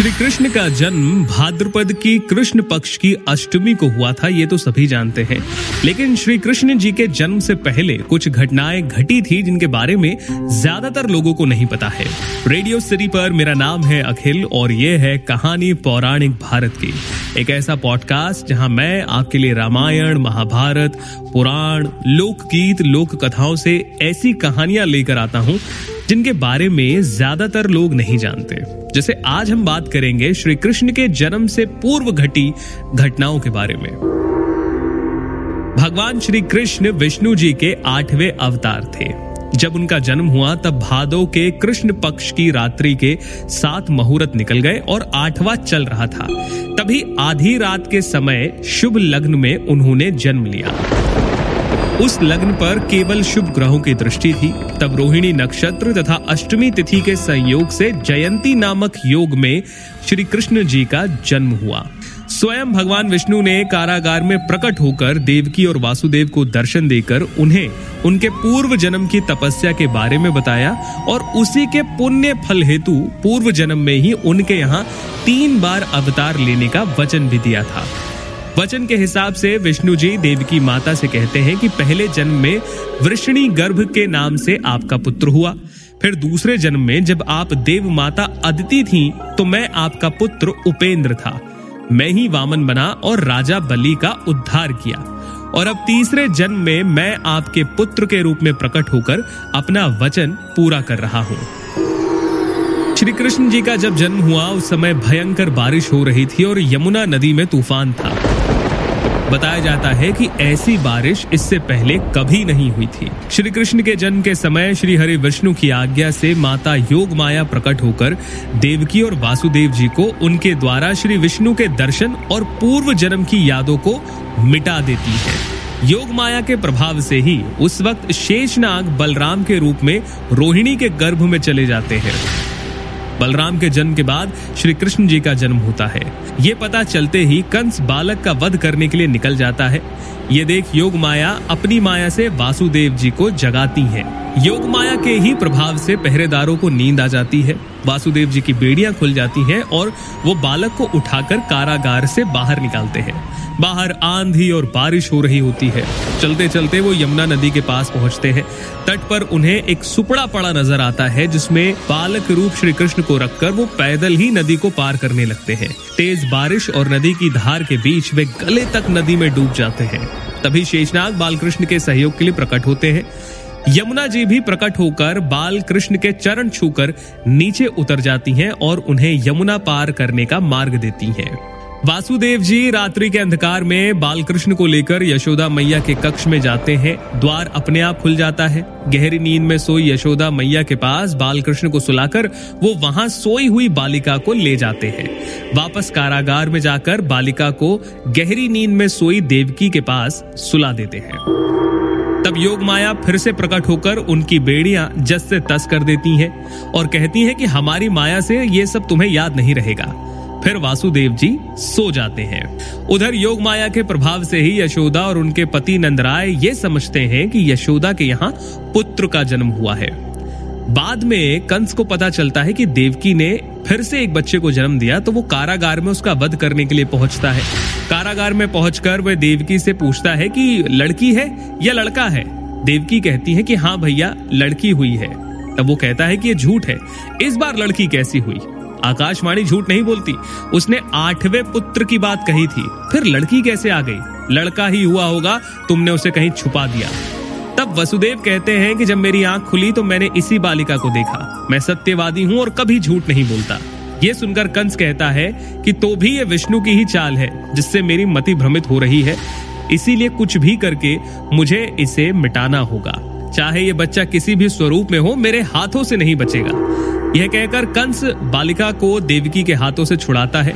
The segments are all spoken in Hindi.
श्री कृष्ण का जन्म भाद्रपद की कृष्ण पक्ष की अष्टमी को हुआ था, ये तो सभी जानते हैं। लेकिन श्री कृष्ण जी के जन्म से पहले कुछ घटनाएँ घटी थी जिनके बारे में ज़्यादातर लोगों को नहीं पता है। रेडियो सिटी पर मेरा नाम है अखिल और ये है कहानी पौराणिक भारत की। एक ऐसा पॉडकास्ट जहाँ मैं आपके लिए रामायण, महाभारत, पुराण, लोकगीत लोक कथाओं से ऐसी कहानियाँ लेकर आता हूँ, जिनके बारे में ज़्यादातर लोग नहीं जानते। जैसे आज हम बात करेंगे श्री कृष्ण के जन्म से पूर्व घटी घटनाओं के बारे में। भगवान श्री कृष्ण विष्णु जी के आठवें अवतार थे। जब उनका जन्म हुआ, तब भादो के कृष्ण पक्ष की रात्रि के सात मुहूर्त निकल गए और आठवां चल रहा था। तभी आधी रात के समय शुभ लग्न में उन्होंने जन्म लिया। उस लग्न पर केवल शुभ ग्रहों की दृष्टि थी। तब रोहिणी नक्षत्र तथा अष्टमी तिथि के संयोग से जयंती नामक योग में श्री कृष्ण जी का जन्म हुआ। स्वयं भगवान विष्णु ने कारागार में प्रकट होकर देवकी और वासुदेव को दर्शन देकर उन्हें उनके पूर्व जन्म की तपस्या के बारे में बताया और उसी के पुण्य फल हेतु पूर्व जन्म में ही उनके यहाँ तीन बार अवतार लेने का वचन भी दिया था। वचन के हिसाब से विष्णु जी देव की माता से कहते हैं कि पहले जन्म में वृषणी गर्भ के नाम से आपका पुत्र हुआ। फिर दूसरे जन्म में जब आप देव माता अदिति थी तो मैं आपका पुत्र उपेंद्र था। मैं ही वामन बना और राजा बलि का उद्धार किया। और अब तीसरे जन्म में मैं आपके पुत्र के रूप में प्रकट होकर अपना वचन पूरा कर रहा हूँ। श्री कृष्ण जी का जब जन्म हुआ, उस समय भयंकर बारिश हो रही थी और यमुना नदी में तूफ़ान था। बताया जाता है कि ऐसी बारिश इससे पहले कभी नहीं हुई थी। श्री कृष्ण के जन्म के समय श्री हरि विष्णु की आज्ञा से माता योग माया प्रकट होकर देवकी और वासुदेव जी को उनके द्वारा श्री विष्णु के दर्शन और पूर्व जन्म की यादों को मिटा देती है। योग माया के प्रभाव से ही उस वक्त शेषनाग बलराम के रूप में रोहिणी के गर्भ में चले जाते हैं। बलराम के जन्म के बाद श्री कृष्ण जी का जन्म होता है। ये पता चलते ही कंस बालक का वध करने के लिए निकल जाता है। ये देख योग माया अपनी माया से वासुदेव जी को जगाती है। योग माया के ही प्रभाव से पहरेदारों को नींद आ जाती है। वासुदेव जी की बेड़ियाँ खुल जाती हैं और वो बालक को उठाकर कारागार से बाहर निकालते हैं। बाहर आंधी और बारिश हो रही होती है। चलते चलते वो यमुना नदी के पास पहुँचते हैं। तट पर उन्हें एक सुपड़ा पड़ा नज़र आता है, जिसमें बालक रूप श्री कृष्ण को रखकर वो पैदल ही नदी को पार करने लगते हैं। तेज बारिश और नदी की धार के बीच वे गले तक नदी में डूब जाते हैं। तभी शेषनाग बालकृष्ण के सहयोग के लिए प्रकट होते हैं। यमुना जी भी प्रकट होकर बाल कृष्ण के चरण छूकर नीचे उतर जाती हैं और उन्हें यमुना पार करने का मार्ग देती हैं। वासुदेव जी रात्रि के अंधकार में बालकृष्ण को लेकर यशोदा मैया के कक्ष में जाते हैं। द्वार अपने आप खुल जाता है। गहरी नींद में सोई यशोदा मैया के पास बालकृष्ण को सुलाकर वो वहाँ सोई हुई बालिका को ले जाते हैं। वापस कारागार में जाकर बालिका को गहरी नींद में सोई देवकी के पास सुला देते हैं। तब योग माया फिर से प्रकट होकर उनकी बेड़ियाँ जस से तस कर देती हैं और कहती है कि हमारी माया से ये सब तुम्हें याद नहीं रहेगा। फिर वासुदेव जी सो जाते हैं। उधर योग माया के प्रभाव से ही यशोदा और उनके पति नंदराय ये समझते हैं कि यशोदा के यहाँ पुत्र का जन्म हुआ है। बाद में कंस को पता चलता है कि देवकी ने फिर से एक बच्चे को जन्म दिया तो वो कारागार में उसका वध करने के लिए पहुँचता है। कारागार में पहुंचकर वह देवकी से पूछता है कि, लड़की है या लड़का है? देवकी कहती है कि हाँ भैया, लड़की हुई है। तब वो कहता है कि, ये झूठ है। इस बार लड़की कैसी हुई? आकाशवाणी झूठ नहीं बोलती। उसने आठवें पुत्र की बात कही थी। फिर लड़की कैसे आ गई? लड़का ही हुआ होगा, तुमने उसे कहीं छुपा दिया। तब वसुदेव कहते हैं कि जब मेरी आँख खुली तो मैंने इसी बालिका को देखा। मैं सत्यवादी हूँ और कभी झूठ नहीं बोलता। ये सुनकर कंस कहता है कि तो भी ये विष्णु की ही चाल है, जिससे मेरी मति भ्रमित हो रही है। इसीलिए कुछ भी करके मुझे इसे मिटाना होगा। चाहे ये बच्चा किसी भी स्वरूप में हो, मेरे हाथों से नहीं बचेगा। यह कहकर कंस बालिका को देवकी के हाथों से छुड़ाता है।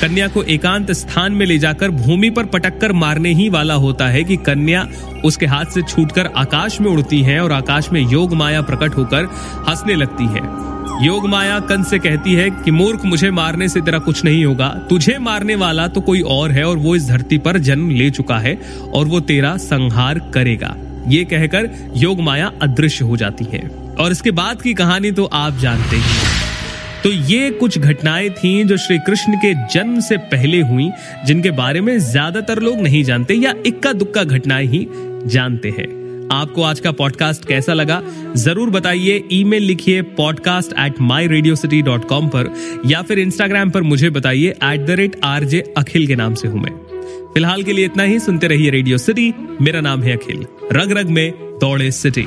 कन्या को एकांत स्थान में ले जाकर भूमि पर पटककर मारने ही वाला होता है कि कन्या उसके हाथ से छूटकर आकाश में उड़ती है और आकाश में योग माया प्रकट होकर हंसने लगती है। योग माया कंस से कहती है कि मूर्ख, मुझे मारने से तेरा कुछ नहीं होगा। तुझे मारने वाला तो कोई और है और वो इस धरती पर जन्म ले चुका है और वो तेरा संहार करेगा। ये कहकर योग माया अदृश्य हो जाती है। और इसके बाद की कहानी तो आप जानते ही तो ये कुछ घटनाएँ थीं जो श्री कृष्ण के जन्म से पहले हुई, जिनके बारे में ज़्यादातर लोग नहीं जानते या इक्का दुक्का घटनाएँ ही जानते हैं। आपको आज का पॉडकास्ट कैसा लगा, ज़रूर बताइए। ईमेल लिखिए podcast at my radio city dot com पर, या फिर इंस्टाग्राम पर मुझे बताइए at the rate R J Akhil के नाम से हूँ मैं। फ़िलहाल के लिए इतना ही, सुनते रहिए रेडियो सिटी मेरा नाम है अखिल। रग रग में दौड़े सिटी।